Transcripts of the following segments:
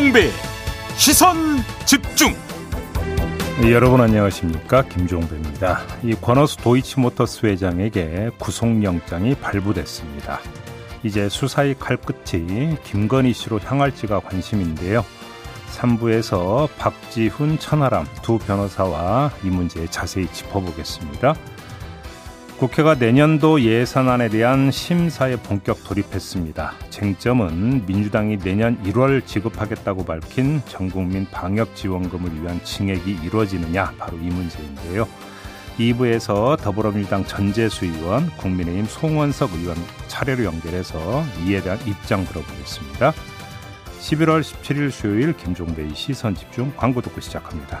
김종배 시선 집중. 네, 여러분 안녕하십니까 김종배입니다. 이 권오수 도이치모터스 회장에게 구속영장이 발부됐습니다. 이제 수사의 칼끝이 김건희 씨로 향할지가 관심인데요. 3부에서 박지훈, 천하람 두 변호사와 이 문제 자세히 짚어보겠습니다. 국회가 내년도 예산안에 대한 심사에 본격 돌입했습니다. 쟁점은 민주당이 내년 1월 지급하겠다고 밝힌 전국민 방역 지원금을 위한 증액이 이루어지느냐 바로 이 문제인데요. 2부에서 더불어민주당 전재수 의원, 국민의힘 송원석 의원 차례로 연결해서 이에 대한 입장 들어보겠습니다. 11월 17일 수요일 김종배의 시선 집중 광고 듣고 시작합니다.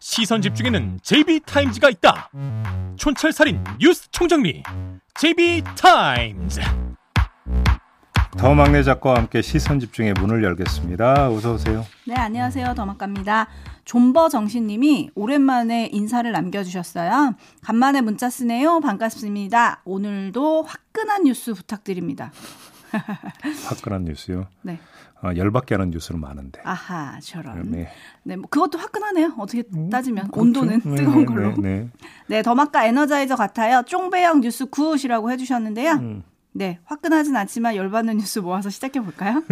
시선 집중에는 JB타임즈가 있다. 촌철살인 뉴스 총정리 JB타임즈. 더 막내 작가와 함께 시선 집중의 문을 열겠습니다. 어서 오세요. 네, 안녕하세요. 더마칸입니다. 존버 정신님이 오랜만에 인사를 남겨주셨어요. 간만에 문자 쓰네요. 반갑습니다. 오늘도 화끈한 뉴스 부탁드립니다. 화끈한 뉴스요? 네. 아, 열받게 하는 뉴스는 많은데. 아하, 저런. 네. 네, 뭐 그것도 화끈하네요. 어떻게 따지면 그렇죠. 온도는 네, 뜨거운 네, 걸로. 네, 네. 네, 더마카 에너자이저 같아요. 쫑배형 뉴스 good이라고 해주셨는데요. 음, 네, 화끈하진 않지만 열받는 뉴스 모아서 시작해 볼까요?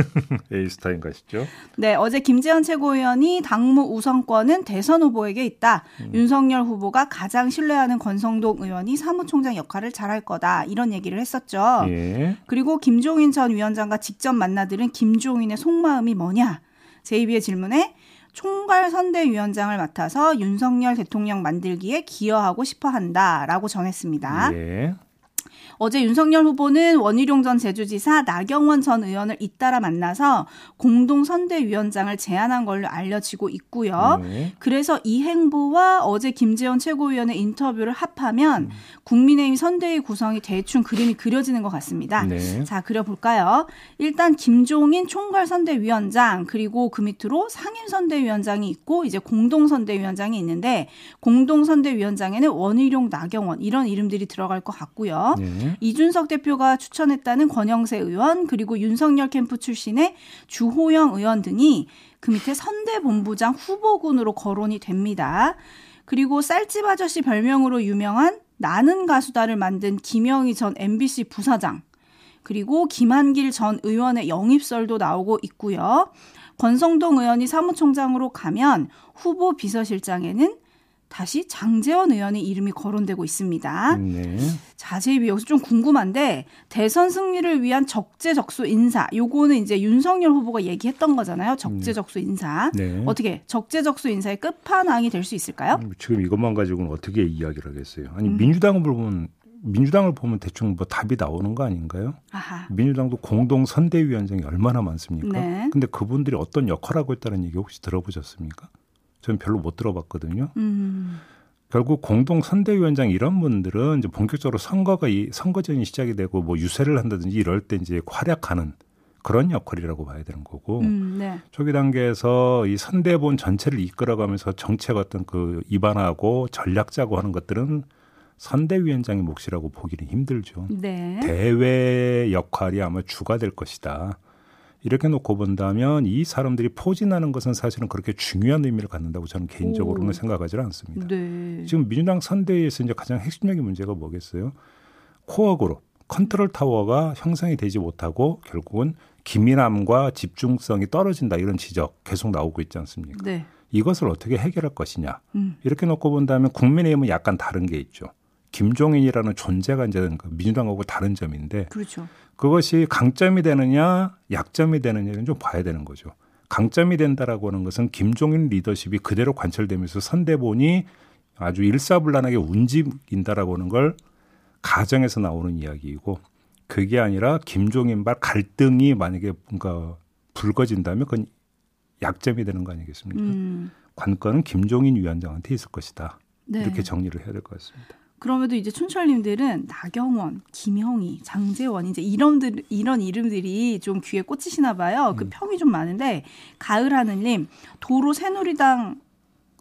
에이스타인 가시죠? 네, 어제 김재현 최고위원이 당무 우선권은 대선 후보에게 있다. 음. 윤석열 후보가 가장 신뢰하는 권성동 의원이 사무총장 역할을 잘할 거다. 이런 얘기를 했었죠. 예. 그리고 김종인 전 위원장과 직접 만나들은 김종인의 속마음이 뭐냐? 제2비의 질문에 총괄 선대위원장을 맡아서 윤석열 대통령 만들기에 기여하고 싶어 한다라고 전했습니다. 예. 어제 윤석열 후보는 원희룡 전 제주지사 나경원 전 의원을 잇따라 만나서 공동 선대위원장을 제안한 걸로 알려지고 있고요. 네. 그래서 이 행보와 어제 김재원 최고위원의 인터뷰를 합하면 국민의힘 선대위 구성이 대충 그림이 그려지는 것 같습니다. 네. 자, 그려볼까요? 일단 김종인 총괄 선대위원장 그리고 그 밑으로 상임 선대위원장이 있고 이제 공동 선대위원장이 있는데 공동 선대위원장에는 원희룡, 나경원 이런 이름들이 들어갈 것 같고요. 네. 이준석 대표가 추천했다는 권영세 의원 그리고 윤석열 캠프 출신의 주호영 의원 등이 그 밑에 선대본부장 후보군으로 거론이 됩니다. 그리고 쌀집 아저씨 별명으로 유명한 나는 가수다를 만든 김영희 전 MBC 부사장 그리고 김한길 전 의원의 영입설도 나오고 있고요. 권성동 의원이 사무총장으로 가면 후보 비서실장에는 다시 장재원 의원의 이름이 거론되고 있습니다. 네. 자세히 여기서 좀 궁금한데 대선 승리를 위한 적재적소 인사 요거는 이제 윤석열 후보가 얘기했던 거잖아요. 적재적소 인사. 네. 어떻게 적재적소 인사의 끝판왕이 될 수 있을까요? 지금 이것만 가지고는 어떻게 이야기를 하겠어요? 아니 음. 민주당을 보면 민주당을 보면 대충 뭐 답이 나오는 거 아닌가요? 아하. 민주당도 공동 선대위원장이 얼마나 많습니까? 네. 근데 그분들이 어떤 역할을 하고 있다는 얘기 혹시 들어보셨습니까? 저는 별로 못 들어봤거든요. 음. 결국 공동 선대위원장 이런 분들은 이제 본격적으로 선거가 이 선거전이 시작이 되고 뭐 유세를 한다든지 이럴 때 이제 활약하는 그런 역할이라고 봐야 되는 거고 음, 네. 초기 단계에서 이 선대본 전체를 이끌어가면서 정책 어떤 그 입안하고 전략 짜고 하는 것들은 선대위원장의 몫이라고 보기는 힘들죠. 네. 대외 역할이 아마 주가 될 것이다. 이렇게 놓고 본다면 이 사람들이 포진하는 것은 사실은 그렇게 중요한 의미를 갖는다고 저는 개인적으로는 오. 생각하지 않습니다. 네. 지금 민주당 선대위에서 이제 가장 핵심적인 문제가 뭐겠어요? 코어 그룹, 컨트롤 타워가 형성이 되지 못하고 결국은 기민함과 집중성이 떨어진다 이런 지적 계속 나오고 있지 않습니까? 네. 이것을 어떻게 해결할 것이냐. 음. 이렇게 놓고 본다면 국민의힘은 약간 다른 게 있죠. 김종인이라는 존재가 이제 그 민주당하고 다른 점인데 그렇죠. 그것이 강점이 되느냐 약점이 되느냐는 좀 봐야 되는 거죠. 강점이 된다라고 하는 것은 김종인 리더십이 그대로 관철되면서 선대본이 아주 일사불란하게 움직인다라고 하는 걸 가정에서 나오는 이야기이고 그게 아니라 김종인발 갈등이 만약에 뭔가 붉어진다면 그건 약점이 되는 거 아니겠습니까? 음. 관건은 김종인 위원장한테 있을 것이다. 네. 이렇게 정리를 해야 될 것 같습니다. 그럼에도 이제 촌철님들은 나경원, 김형희, 장재원 이제 이름들 이런 이름들이 좀 귀에 꽂히시나 봐요. 그 음. 평이 좀 많은데 가을 하늘님 도로 새누리당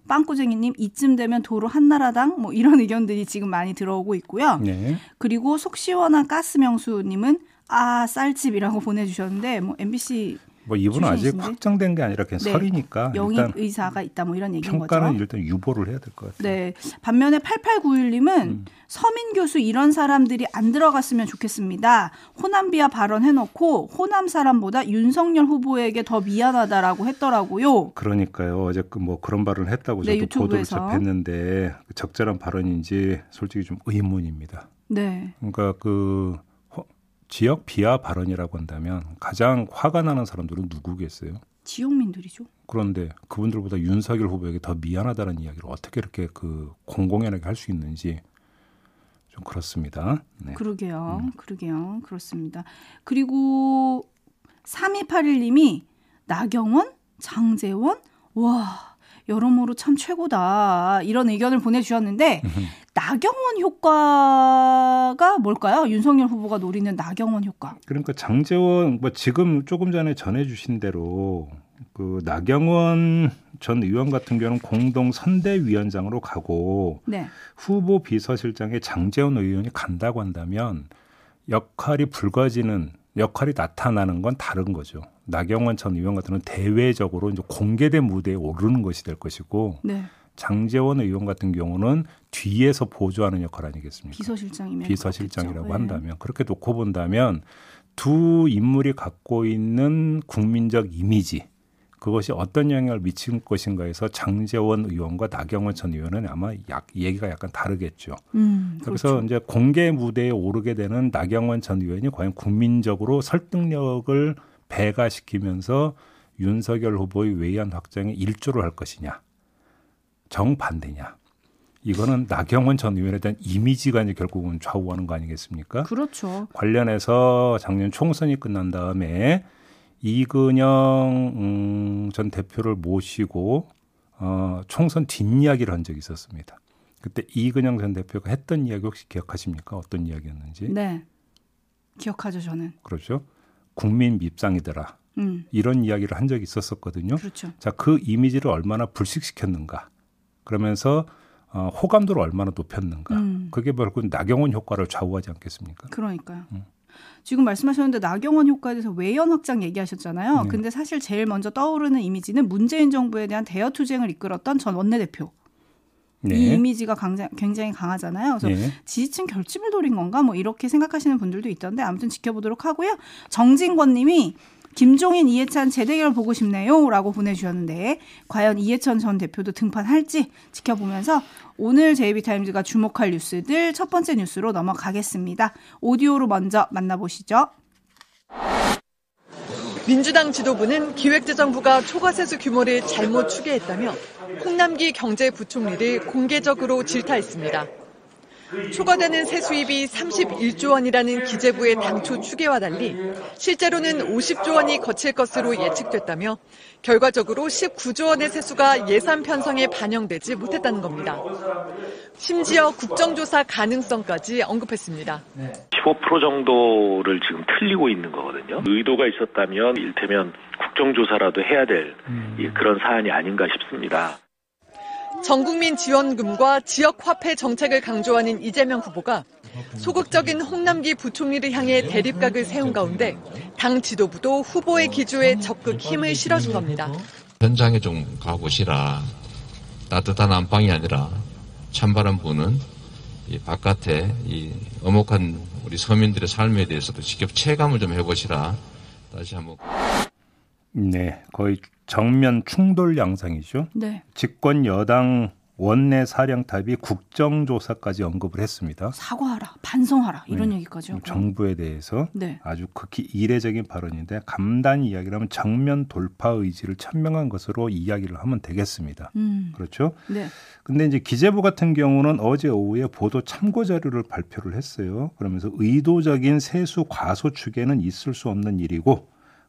빵꾸쟁이님 이쯤 되면 도로 한나라당 뭐 이런 의견들이 지금 많이 들어오고 있고요. 네. 그리고 속 시원한 가스명수님은 아 쌀집이라고 보내주셨는데 뭐 MBC 뭐 이분은 아직 출신이신데? 확정된 게 아니라 그냥 네. 설이니까 영입 의사가 있다 뭐 이런 얘기인 평가는 거죠. 일단 유보를 해야 될 것 같아요. 네. 반면에 8891님은 음. 서민 교수 이런 사람들이 안 들어갔으면 좋겠습니다. 호남비하 발언 해놓고 호남 사람보다 윤석열 후보에게 더 미안하다라고 했더라고요. 그러니까요. 어제 그뭐 그런 발언을 했다고 네, 저도 보도를 유튜브에서. 접했는데 그 적절한 발언인지 솔직히 좀 의문입니다. 네. 그러니까 그 호- 지역 비하 발언이라고 한다면 가장 화가 나는 사람들은 누구겠어요? 지역민들이죠. 그런데 그분들보다 윤석열 후보에게 더 미안하다는 이야기를 어떻게 이렇게 그 공공연하게 할 수 있는지 좀 그렇습니다. 네. 그러게요. 그러게요. 그렇습니다. 그리고 3281님이 나경원, 장재원, 와, 여러모로 참 최고다. 이런 의견을 보내주셨는데, 나경원 효과가 뭘까요? 윤석열 후보가 노리는 나경원 효과. 그러니까 장재원 뭐 지금 조금 전에 전해주신 대로 그 나경원 전 의원 같은 경우는 공동 선대위원장으로 가고 네. 후보 비서실장에 장재원 의원이 간다고 한다면 역할이 붉어지는 역할이 나타나는 건 다른 거죠. 나경원 전 의원 같은 경우는 대외적으로 이제 공개된 무대에 오르는 것이 될 것이고 네. 장재원 의원 같은 경우는 뒤에서 보조하는 역할 아니겠습니까? 비서실장이면. 비서실장이라고 그렇겠죠. 네. 한다면 그렇게 놓고 본다면 두 인물이 갖고 있는 국민적 이미지 그것이 어떤 영향을 미칠 것인가에서 장재원 의원과 나경원 전 의원은 아마 약, 얘기가 약간 다르겠죠. 음, 그래서 그렇죠. 이제 공개 무대에 오르게 되는 나경원 전 의원이 과연 국민적으로 설득력을 배가시키면서 윤석열 후보의 외연 확장에 일조를 할 것이냐 정반대냐 이거는 나경원 전 의원에 대한 이미지가 이제 결국은 좌우하는 거 아니겠습니까? 그렇죠. 관련해서 작년 총선이 끝난 다음에 이근영 음, 전 대표를 모시고 어, 총선 뒷이야기를 한 적이 있었습니다. 그때 이근영 전 대표가 했던 이야기 혹시 기억하십니까? 어떤 이야기였는지? 네. 기억하죠, 저는. 그렇죠. 국민 밉상이더라. 음, 이런 이야기를 한 적이 있었었거든요. 그렇죠. 자, 그 이미지를 얼마나 불식시켰는가. 그러면서 어, 호감도를 얼마나 높였는가. 음. 그게 결국 나경원 효과를 좌우하지 않겠습니까? 그러니까요. 음. 지금 말씀하셨는데 나경원 효과에 대해서 외연 확장 얘기하셨잖아요. 네. 근데 사실 제일 먼저 떠오르는 이미지는 문재인 정부에 대한 대여 투쟁을 이끌었던 전 원내대표. 이 이미지가 강자- 굉장히 강하잖아요. 그래서 네. 지지층 결집을 노린 건가 뭐 이렇게 생각하시는 분들도 있던데 아무튼 지켜보도록 하고요. 정진권 님이 김종인 이해찬 재대결 보고 싶네요라고 보내주셨는데 과연 이해찬 전 대표도 등판할지 지켜보면서 오늘 JB타임즈가 주목할 뉴스들 첫 번째 뉴스로 넘어가겠습니다. 오디오로 먼저 만나보시죠. 민주당 지도부는 기획재정부가 초과세수 규모를 잘못 추계했다며 홍남기 경제부총리를 공개적으로 질타했습니다. 초과되는 세수입이 31조 원이라는 기재부의 당초 추계와 달리 실제로는 50조 원이 거칠 것으로 예측됐다며 결과적으로 19조 원의 세수가 예산 편성에 반영되지 못했다는 겁니다. 심지어 국정조사 가능성까지 언급했습니다. 15% 정도를 지금 틀리고 있는 거거든요. 의도가 있었다면 일테면 국정조사라도 해야 될 예, 그런 사안이 아닌가 싶습니다. 전국민 지원금과 지역 화폐 정책을 강조하는 이재명 후보가 소극적인 홍남기 부총리를 향해 대립각을 세운 가운데 당 지도부도 후보의 기조에 적극 힘을 실어준 겁니다. 현장에 좀 가보시라. 따뜻한 안방이 아니라 찬바람 부는 이 바깥에 이 엄혹한 우리 서민들의 삶에 대해서도 직접 체감을 좀 해보시라. 다시 한번. 네, 거의 정면 충돌 양상이죠. 네. 집권 여당 원내 사령탑이 국정조사까지 언급을 했습니다. 사과하라, 반성하라 이런 네. 얘기까지 하고. 정부에 대해서 네. 아주 극히 이례적인 발언인데 감단 이야기라면 정면 돌파 의지를 천명한 것으로 이야기를 하면 되겠습니다. 음. 그렇죠? 네. 근데 이제 기재부 같은 경우는 어제 오후에 보도 참고 자료를 발표를 했어요. 그러면서 의도적인 세수 과소 추계는 있을 수 없는 일이고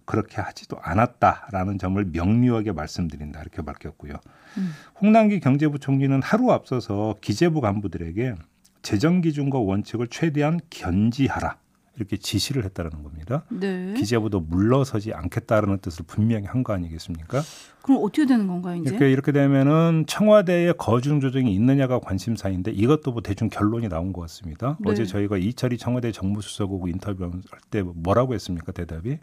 그렇게 하지도 않았다라는 점을 명료하게 말씀드린다 이렇게 밝혔고요. 음. 홍남기 경제부총리는 하루 앞서서 기재부 간부들에게 재정 기준과 원칙을 최대한 견지하라 이렇게 지시를 했다라는 겁니다. 네. 기재부도 물러서지 않겠다라는 뜻을 분명히 한 거 아니겠습니까? 그럼 어떻게 되는 건가요, 이제? 이렇게 이렇게 되면은 청와대에 거중 조정이 있느냐가 관심사인데 이것도 뭐 대충 결론이 나온 것 같습니다. 네. 어제 저희가 이철이 청와대 정무수석하고 인터뷰할 때 뭐라고 했습니까? 대답이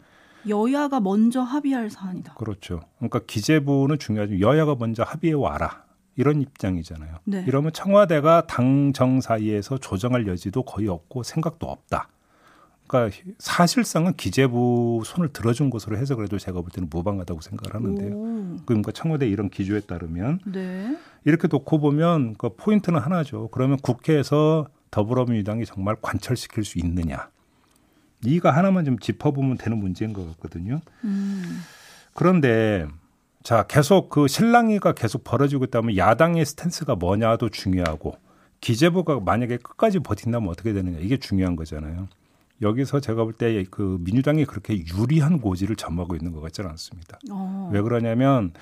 여야가 먼저 합의할 사안이다. 그렇죠. 그러니까 기재부는 중요하죠. 여야가 먼저 합의해 와라. 이런 입장이잖아요. 네. 이러면 청와대가 당정 사이에서 조정할 여지도 거의 없고 생각도 없다. 그러니까 사실상은 기재부 손을 들어준 것으로 해서 그래도 제가 볼 때는 무방하다고 생각을 하는데요. 오. 그러니까 청와대 이런 기조에 따르면 네. 이렇게 놓고 보면 그 포인트는 하나죠. 그러면 국회에서 더불어민주당이 정말 관철시킬 수 있느냐? 이가 하나만 좀 짚어보면 되는 문제인 것 같거든요. 음. 그런데 자 계속 그 실랑이가 계속 벌어지고 있다면 야당의 스탠스가 뭐냐도 중요하고 기재부가 만약에 끝까지 버틴다면 어떻게 되느냐 이게 중요한 거잖아요. 여기서 제가 볼 때 그 민주당이 그렇게 유리한 고지를 점하고 있는 것 같지는 않습니다. 어. 왜 그러냐면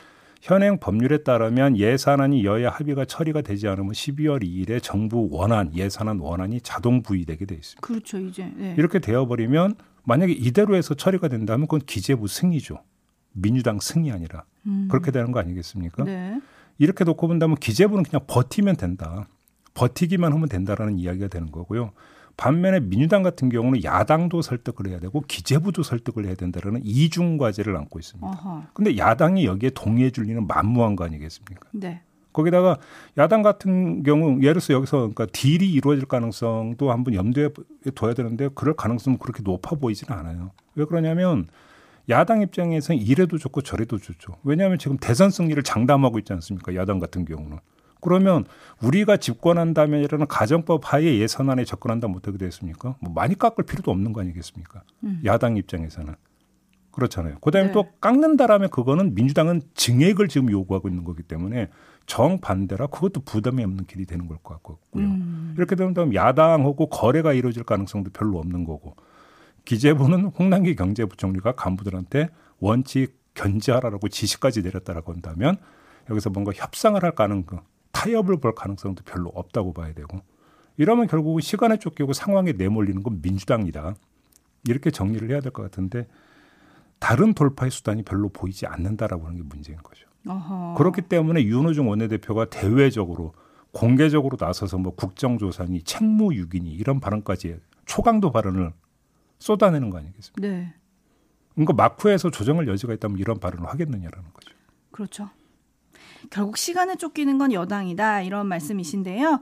현행 법률에 따르면 예산안이 여야 합의가 처리가 되지 않으면 12월 2일에 정부 원안 예산안 원안이 자동 부의되게 돼 있습니다. 그렇죠, 이제 네. 이렇게 되어버리면 만약에 이대로 해서 처리가 된다면 그건 기재부 승이죠. 민주당 승이 아니라 음. 그렇게 되는 거 아니겠습니까? 네. 이렇게 놓고 본다면 기재부는 그냥 버티면 된다. 버티기만 하면 된다라는 이야기가 되는 거고요. 반면에 민주당 같은 경우는 야당도 설득을 해야 되고 기재부도 설득을 해야 된다라는 이중 과제를 안고 있습니다. 어허. 근데 야당이 여기에 동의해 줄 리는 만무한 거 아니겠습니까? 네. 거기다가 야당 같은 경우 예를 들어서 여기서 그러니까 딜이 이루어질 가능성도 한번 염두에 둬야 되는데 그럴 가능성은 그렇게 높아 보이지는 않아요. 왜 그러냐면 야당 입장에서는 이래도 좋고 저래도 좋죠. 왜냐하면 지금 대선 승리를 장담하고 있지 않습니까? 야당 같은 경우는. 그러면 우리가 집권한다면이라는 가정법 하에 예산안에 접근한다면 어떻게 되겠습니까? 뭐 많이 깎을 필요도 없는 거 아니겠습니까? 음. 야당 입장에서는. 그렇잖아요. 그다음에 네. 또 깎는다라면 그거는 민주당은 증액을 지금 요구하고 있는 거기 때문에 정반대라 그것도 부담이 없는 길이 되는 걸 것 같고요. 음. 이렇게 되면 야당하고 거래가 이루어질 가능성도 별로 없는 거고 기재부는 홍남기 경제부총리가 간부들한테 원칙 견제하라고 지시까지 내렸다라고 한다면 여기서 뭔가 협상을 할 가능성 타협을 볼 가능성도 별로 없다고 봐야 되고 이러면 결국은 시간에 쫓기고 상황에 내몰리는 건 민주당이다. 이렇게 정리를 해야 될 것 같은데 다른 돌파의 수단이 별로 보이지 않는다라고 하는 게 문제인 거죠. 어허. 그렇기 때문에 윤호중 원내대표가 대외적으로 공개적으로 나서서 뭐 국정조사니 책무유기니 이런 발언까지 초강도 발언을 쏟아내는 거 아니겠습니까? 네. 그러니까 마크에서 조정할 여지가 있다면 이런 발언을 하겠느냐라는 거죠. 그렇죠. 결국 시간에 쫓기는 건 여당이다 이런 말씀이신데요.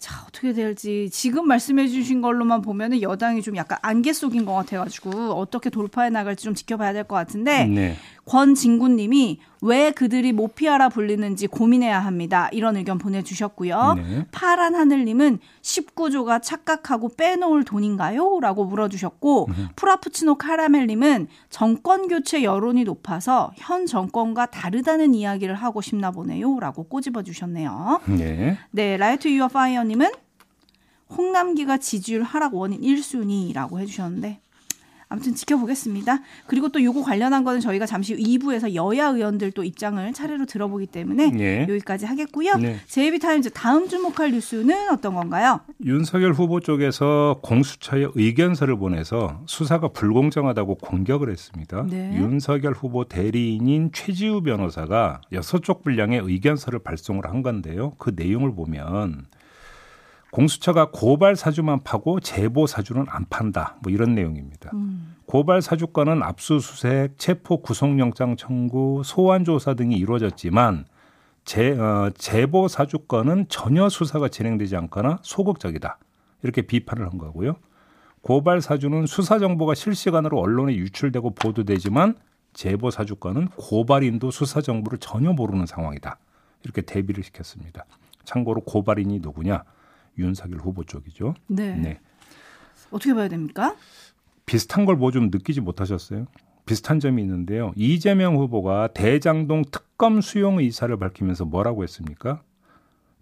자 어떻게 될지 지금 말씀해주신 걸로만 보면은 여당이 좀 약간 안개 속인 것 같아가지고 어떻게 돌파해 나갈지 좀 지켜봐야 될 것 같은데 네. 권진구님이 왜 그들이 모피아라 불리는지 고민해야 합니다. 이런 의견 보내주셨고요. 네. 파란 하늘님은 19조가 착각하고 빼놓을 돈인가요? 라고 물어주셨고 네. 프라푸치노 카라멜님은 정권 교체 여론이 높아서 현 정권과 다르다는 이야기를 하고 싶나 보네요. 라고 꼬집어 주셨네요. 네. 네, Light Your Fire 님은 홍남기가 지지율 하락 원인 1순위라고 해주셨는데 아무튼 지켜보겠습니다. 그리고 또 요거 관련한 거는 저희가 잠시 후 2부에서 여야 의원들 또 입장을 차례로 들어보기 때문에 네. 여기까지 하겠고요. 네. 제이비타임즈 다음 주목할 뉴스는 어떤 건가요? 윤석열 후보 쪽에서 공수처에 의견서를 보내서 수사가 불공정하다고 공격을 했습니다. 네. 윤석열 후보 대리인인 최지우 변호사가 여섯 쪽 분량의 의견서를 발송을 한 건데요. 그 내용을 보면 공수처가 고발 사주만 파고 제보 사주는 안 판다. 뭐 이런 내용입니다. 음. 고발 사주권은 압수수색, 체포 구속영장 청구, 소환 조사 등이 이루어졌지만 제, 어, 제보 사주권은 전혀 수사가 진행되지 않거나 소극적이다. 이렇게 비판을 한 거고요. 고발 사주는 수사 정보가 실시간으로 언론에 유출되고 보도되지만 제보 사주권은 고발인도 수사 정보를 전혀 모르는 상황이다. 이렇게 대비를 시켰습니다. 참고로 고발인이 누구냐? 윤석열 후보 쪽이죠. 네. 네. 어떻게 봐야 됩니까? 비슷한 걸 뭐 좀 느끼지 못하셨어요? 비슷한 점이 있는데요. 이재명 후보가 대장동 특검 수용 의사를 밝히면서 뭐라고 했습니까?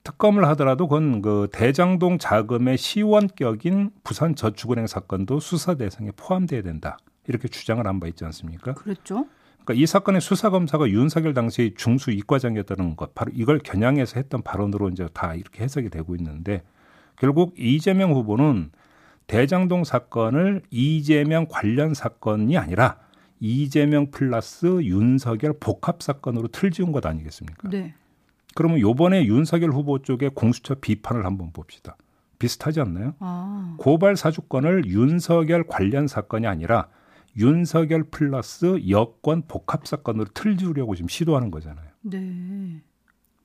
특검을 하더라도 그건 그 대장동 자금의 시원격인 부산 저축은행 사건도 수사 대상에 포함돼야 된다. 이렇게 주장을 한 바 있지 않습니까? 그랬죠. 그러니까 이 사건의 수사 검사가 윤석열 당시 중수 이과장이었다는 것, 바로 이걸 겨냥해서 했던 발언으로 이제 다 이렇게 해석이 되고 있는데 결국 이재명 후보는 대장동 사건을 이재명 관련 사건이 아니라 이재명 플러스 윤석열 복합 사건으로 틀지은 것 아니겠습니까? 네. 그러면 요번에 윤석열 후보 쪽의 공수처 비판을 한번 봅시다. 비슷하지 않나요? 아, 고발 사주권을 윤석열 관련 사건이 아니라 윤석열 플러스 여권 복합 사건으로 틀지우려고 지금 시도하는 거잖아요. 네.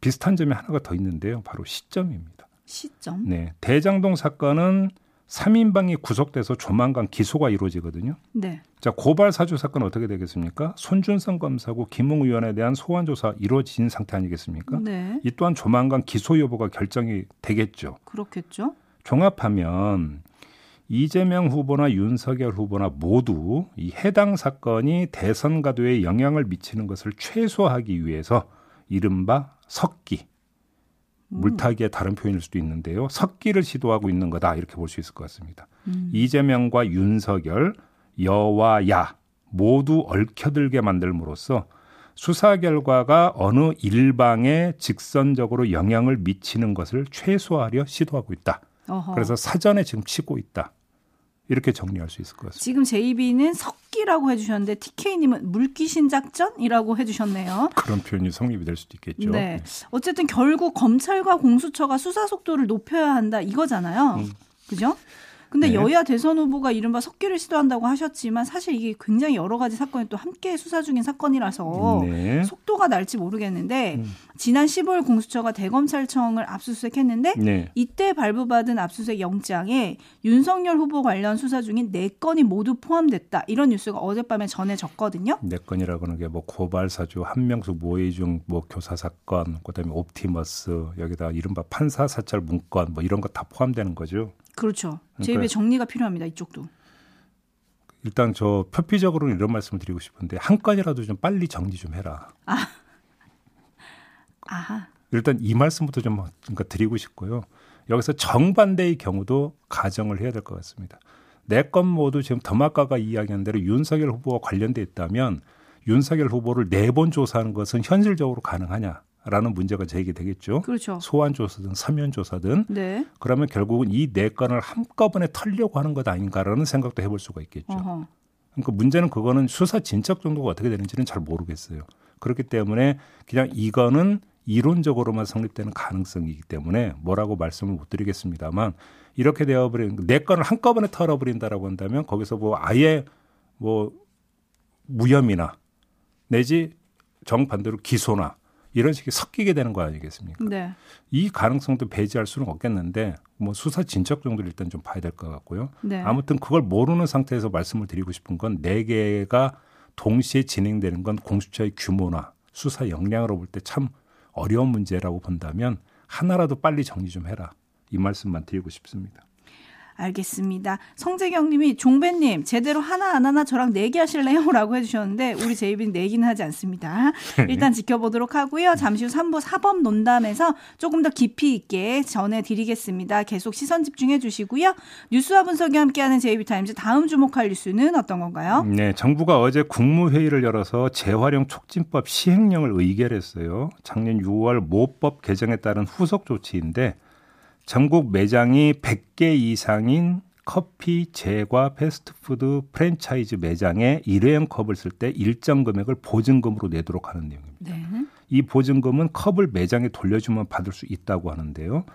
비슷한 점이 하나가 더 있는데요. 바로 시점입니다. 시점. 네. 대장동 사건은 3인방이 구속돼서 조만간 기소가 이루어지거든요. 네. 자, 고발 사주 사건 어떻게 되겠습니까? 손준성 검사고 김웅 의원에 대한 소환 조사 이루어진 상태 아니겠습니까? 네. 이 또한 조만간 기소 여부가 결정이 되겠죠. 그렇겠죠. 종합하면 이재명 후보나 윤석열 후보나 모두 이 해당 사건이 대선 가도에 영향을 미치는 것을 최소화하기 위해서 이른바 석기 물타기의 다른 표현일 수도 있는데요. 석기를 시도하고 있는 거다 이렇게 볼 수 있을 것 같습니다. 이재명과 윤석열 여와 야 모두 얽혀들게 만들므로써 수사 결과가 어느 일방에 직선적으로 영향을 미치는 것을 최소화하려 시도하고 있다. 어허. 그래서 사전에 지금 치고 있다. 이렇게 정리할 수 있을 것 같습니다. 지금 JB는 석기라고 해주셨는데 TK님은 물귀신 작전이라고 해주셨네요. 그런 표현이 성립이 될 수도 있겠죠. 네. 어쨌든 결국 검찰과 공수처가 수사 속도를 높여야 한다 이거잖아요. 그죠? 근데 네. 여야 대선 후보가 이른바 석기를 시도한다고 하셨지만 사실 이게 굉장히 여러 가지 사건이 또 함께 수사 중인 사건이라서 네. 속도가 날지 모르겠는데 음. 지난 15일 공수처가 대검찰청을 압수수색했는데 네. 이때 발부받은 압수수색 영장에 윤석열 후보 관련 수사 중인 네 건이 모두 포함됐다 이런 뉴스가 어젯밤에 전해졌거든요. 네 건이라고 하는 게 뭐 고발 사주, 한명숙 모의 중 뭐 교사 사건, 그다음에 옵티머스 여기다 이른바 판사 사찰 문건 뭐 이런 거 다 포함되는 거죠. 그렇죠. 그러니까- 제 입에 정리가 필요합니다. 이쪽도. 일단 저 표피적으로는 이런 말씀을 드리고 싶은데 한 건이라도 좀 빨리 정리 좀 해라. 아, 일단 이 말씀부터 좀 그러니까 드리고 싶고요. 여기서 정반대의 경우도 가정을 해야 될 것 같습니다. 네건 모두 지금 더마카가 이야기한 대로 윤석열 후보와 관련돼 있다면 윤석열 후보를 네 번 조사하는 것은 현실적으로 가능하냐 라는 문제가 제기되겠죠. 그렇죠. 소환 조사든 서면 조사든 네. 그러면 결국은 이 네 건을 한꺼번에 털려고 하는 것 아닌가라는 생각도 해볼 수가 있겠죠. 어허. 그러니까 문제는 그거는 수사 진척 정도가 어떻게 되는지는 잘 모르겠어요. 그렇기 때문에 그냥 이거는 이론적으로만 성립되는 가능성이기 때문에 뭐라고 말씀을 못 드리겠습니다만 이렇게 되어버린 내 건을 한꺼번에 털어버린다라고 한다면 거기서 뭐 아예 뭐 무혐의나 내지 정반대로 기소나 이런 식이 섞이게 되는 거 아니겠습니까? 네. 이 가능성도 배제할 수는 없겠는데 뭐 수사 진척 정도를 일단 좀 봐야 될 것 같고요. 네. 아무튼 그걸 모르는 상태에서 말씀을 드리고 싶은 건 네 개가 동시에 진행되는 건 공수처의 규모나 수사 역량으로 볼 때 참 어려운 문제라고 본다면 하나라도 빨리 정리 좀 해라. 이 말씀만 드리고 싶습니다. 알겠습니다. 성재경 님이 종배님, 제대로 하나 안 하나 저랑 내기 하실래요? 라고 해주셨는데, 우리 제이비는 내기는 하지 않습니다. 일단 지켜보도록 하고요. 잠시 후 3부 사법 논담에서 조금 더 깊이 있게 전해드리겠습니다. 계속 시선 집중해 주시고요. 뉴스와 분석이 함께하는 제이비타임즈 다음 주목할 뉴스는 어떤 건가요? 네, 정부가 어제 국무회의를 열어서 재활용 촉진법 시행령을 의결했어요. 작년 6월 모법 개정에 따른 후속 조치인데 전국 매장이 100개 이상인 커피, 제과, 패스트푸드 프랜차이즈 매장에 일회용 컵을 쓸 때 일정 금액을 보증금으로 내도록 하는 내용입니다. 네. 이 보증금은 컵을 매장에 돌려주면 받을 수 있다고 하는데요.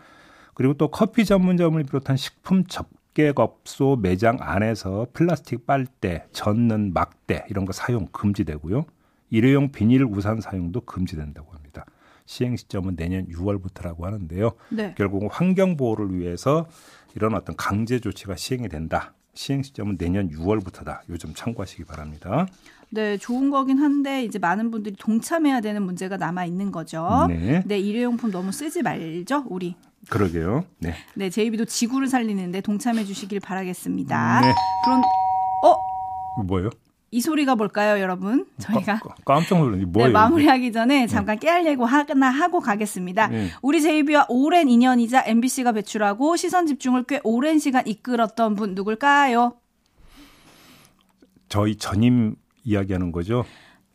그리고 또 커피 전문점을 비롯한 식품 접객업소 매장 안에서 플라스틱 빨대, 젓는 막대 이런 거 사용 금지되고요. 일회용 비닐 우산 사용도 금지된다고 합니다. 시행 시점은 내년 6월부터라고 하는데요. 네. 결국은 환경 보호를 위해서 이런 어떤 강제 조치가 시행이 된다. 시행 시점은 내년 6월부터다. 요즘 참고하시기 바랍니다. 네, 좋은 거긴 한데, 이제 많은 분들이 동참해야 되는 문제가 남아 있는 거죠. 네. 네, 일회용품 너무 쓰지 말죠, 우리. 그러게요. 네. 네, 제이비도 지구를 살리는데 동참해 주시길 바라겠습니다. 네. 그럼 어, 뭐예요? 이 소리가 뭘까요, 여러분? 저희가 깜- 깜짝 놀랐네. 뭐예요? 네, 마무리하기 전에 잠깐 깨알 예고 하나 하고 가겠습니다. 네. 우리 제이비와 오랜 인연이자 MBC가 배출하고 시선 집중을 꽤 오랜 시간 이끌었던 분 누굴까요? 저희 전임 이야기하는 거죠?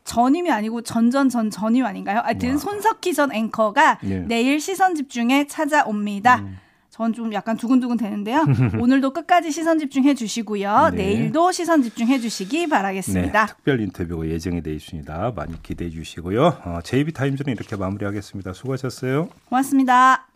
전임이 아니고 전전전 전임 아닌가요? 하여튼 와. 손석희 전 앵커가 예. 내일 시선 집중에 찾아옵니다. 음. 전 좀 약간 두근두근 되는데요. 오늘도 끝까지 시선 집중해 주시고요. 네. 내일도 시선 집중해 주시기 네, 바라겠습니다. 특별 인터뷰가 예정이 돼 있습니다. 많이 기대해 주시고요. 어, JB 타임즈는 이렇게 마무리하겠습니다. 수고하셨어요. 고맙습니다.